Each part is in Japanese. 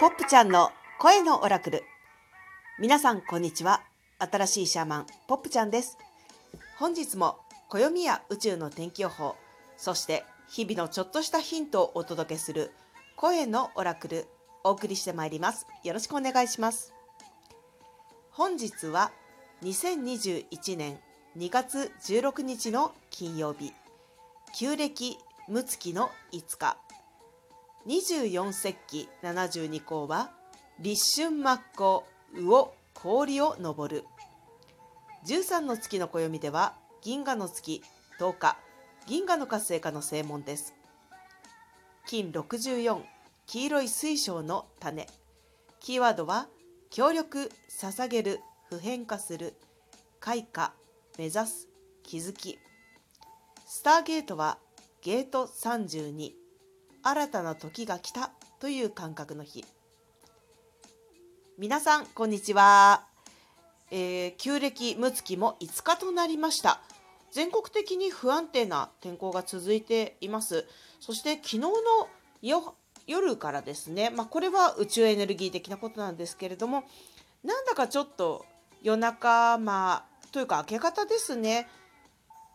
ポップちゃんの声のオラクル。皆さんこんにちは。新しいシャーマンポップちゃんです。本日も暦や宇宙の天気予報そして日々のちょっとしたヒントをお届けする声のオラクルお送りしてまいります。よろしくお願いします。本日は2021年2月16日の金曜日。旧暦六月の5日。24節気72項は立春末光魚氷を登る。13の月の暦では銀河の月10日。銀河の活性化の正門です。金64黄色い水晶の種。キーワードは協力捧げる普遍化する。開花目指す気づき。スターゲートはゲート32新たな時が来たという感覚の日。皆さんこんにちは、えー、旧暦六月も5日となりました。全国的に不安定な天候が続いています。そして昨日の夜からですね、まあ、これは宇宙エネルギー的なことなんですけれどもなんだかちょっと夜中まあというか明け方ですね。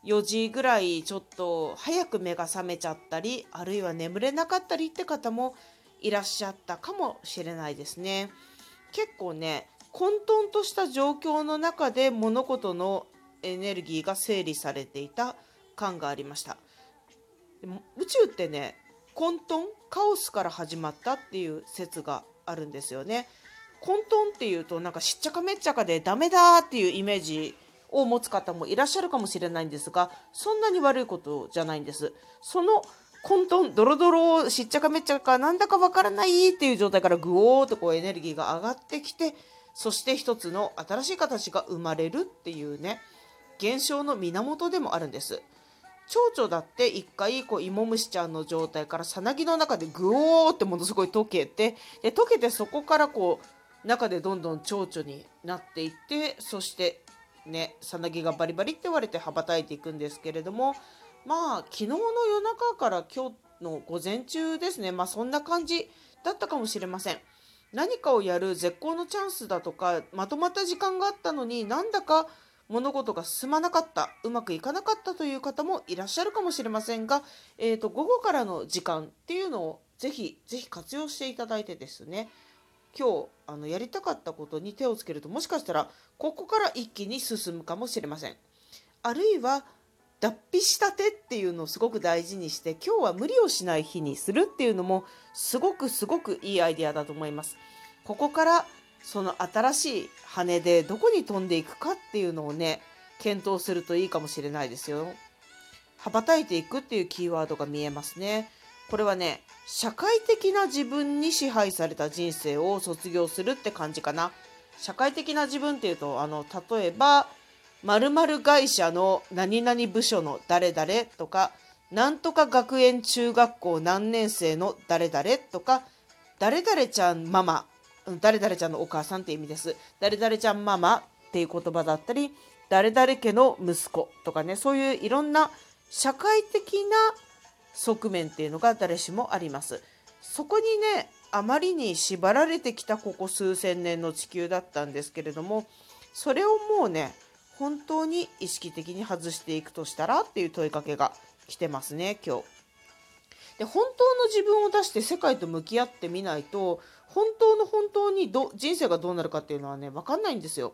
4時ぐらいちょっと早く目が覚めちゃったりあるいは眠れなかったりって方もいらっしゃったかもしれないですね。結構ね混沌とした状況の中で物事のエネルギーが整理されていた感がありました。でも宇宙ってね混沌カオスから始まったっていう説があるんですよね。混沌っていうとなんかしっちゃかめっちゃかでダメだっていうイメージを持つ方もいらっしゃるかもしれないんですがそんなに悪いことじゃないんです。その混沌ドロドロしっちゃかめっちゃかなんだかわからないっていう状態からぐおーっとこうエネルギーが上がってきてそして一つの新しい形が生まれるっていうね現象の源でもあるんです。蝶々だって一回こう芋虫ちゃんの状態からさなぎの中でぐおーってものすごい溶けてで溶けてそこからこう中でどんどん蝶々になっていってそしてねさなぎがバリバリって言われて羽ばたいていくんですけれどもまあ昨日の夜中から今日の午前中ですね。まあそんな感じだったかもしれません。何かをやる絶好のチャンスだとかまとまった時間があったのになんだか物事が進まなかった。うまくいかなかったという方もいらっしゃるかもしれませんが、えーと、午後からの時間っていうのをぜひぜひ活用していただいてですね。今日あのやりたかったことに手をつけるともしかしたらここから一気に進むかもしれません。あるいは脱皮したてっていうのをすごく大事にして今日は無理をしない日にするっていうのもすごくすごくいいアイデアだと思います。ここからその新しい羽でどこに飛んでいくかっていうのをね検討するといいかもしれないですよ。羽ばたいていくっていうキーワードが見えますね。これはね社会的な自分に支配された人生を卒業するって感じかな。社会的な自分っていうとあの例えば〇〇会社の何々部署の誰々とかなんとか学園中学校何年生の誰々とか誰々ちゃんママ誰々ちゃんのお母さんって意味です誰々ちゃんママっていう言葉だったり誰々家の息子とかねそういういろんな社会的な側面っていうのが誰しもあります。そこにねあまりに縛られてきたここ数千年の地球だったんですけれどもそれをもうね本当に意識的に外していくとしたらっていう問いかけが来てますね今日。で本当の自分を出して世界と向き合ってみないと本当の本当にど人生がどうなるかっていうのはね分かんないんですよ。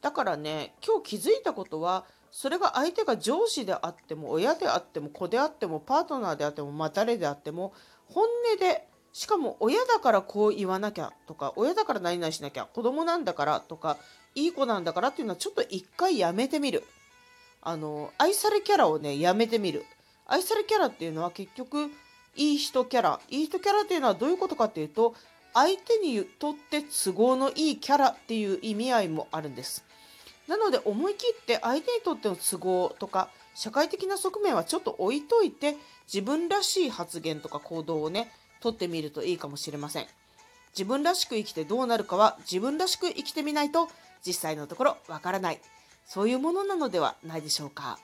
だからね今日気づいたことはそれが相手が上司であっても親であっても子であってもパートナーであっても、まあ、誰であっても本音でしかも親だからこう言わなきゃとか親だから何々しなきゃ子供なんだからとかいい子なんだからっていうのはちょっと一回やめてみる。あの愛されキャラをねやめてみる。愛されキャラっていうのは結局いい人キャラ。いい人キャラっていうのはどういうことかっていうと相手にとって都合のいいキャラっていう意味合いもあるんです。なので思い切って相手にとっての都合とか社会的な側面はちょっと置いといて自分らしい発言とか行動をねとってみるといいかもしれません。自分らしく生きてどうなるかは自分らしく生きてみないと実際のところわからない。そういうものなのではないでしょうか。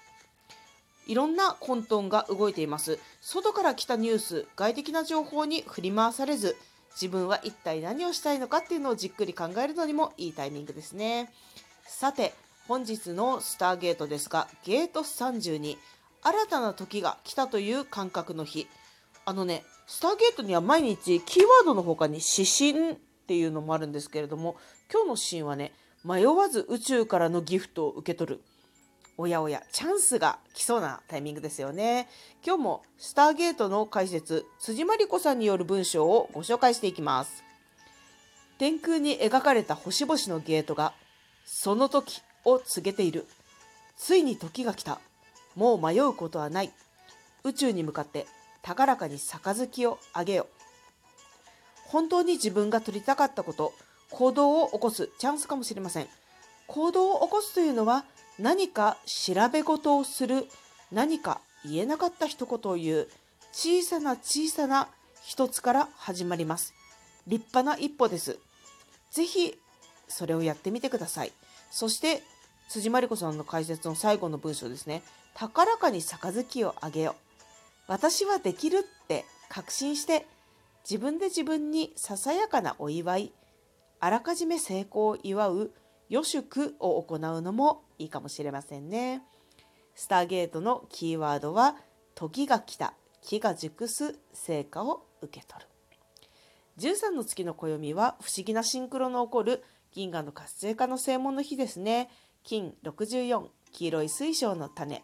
いろんな混沌が動いています。外から来たニュース外的な情報に振り回されず自分は一体何をしたいのかっていうのをじっくり考えるのにもいいタイミングですね。さて、本日のスターゲートですが、ゲート32、新たな時が来たという感覚の日。あのね、スターゲートには毎日キーワードの他に指針っていうのもあるんですけれども、今日のシーンはね、迷わず宇宙からのギフトを受け取る。おやおや、チャンスが来そうなタイミングですよね。今日もスターゲートの解説、辻真理子さんによる文章をご紹介していきます。天空に描かれた星々のゲートが、その時を告げている。ついに時が来た。もう迷うことはない。宇宙に向かって高らかに杯をあげよ。本当に自分が取りたかったこと、行動を起こすチャンスかもしれません。行動を起こすというのは何か調べ事をする、何か言えなかった一言を言う、小さな小さな一つから始まります。立派な一歩です。ぜひそれをやってみてください。そして辻真理子さんの解説の最後の文章ですね。高らかに杯をあげよ。私はできるって確信して自分で自分にささやかなお祝い、あらかじめ成功を祝う予祝を行うのもいいかもしれませんね。スターゲートのキーワードは時が来た、木が熟す成果を受け取る。13の月の暦は不思議なシンクロの起こる銀河の活性化の正門の日ですね。金64、黄色い水晶の種。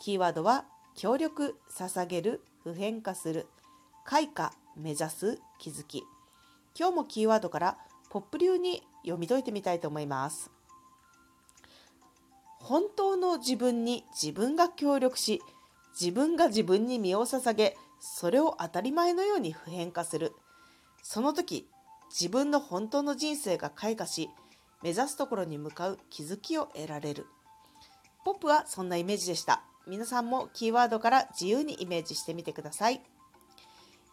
キーワードは協力、捧げる、普遍化する、開花、目指す、気づき。今日もキーワードからポップ流に読み解いてみたいと思います。本当の自分に自分が協力し、自分が自分に身を捧げ、それを当たり前のように普遍化する。その時、自分の本当の人生が開花し、目指すところに向かう気づきを得られる。ポップはそんなイメージでした。皆さんもキーワードから自由にイメージしてみてください。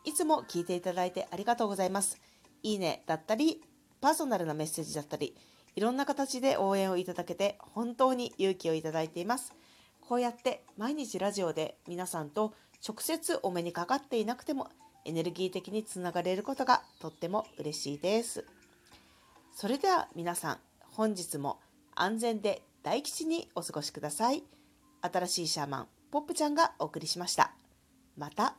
いつも聞いていただいてありがとうございます。いいねだったり、パーソナルなメッセージだったり、いろんな形で応援をいただけて本当に勇気をいただいています。こうやって毎日ラジオで皆さんと直接お目にかかっていなくてもエネルギー的につながれることがとっても嬉しいです。それでは皆さん、本日も安全で大吉にお過ごしください。新しいシャーマン、ポップちゃんがお送りしました。また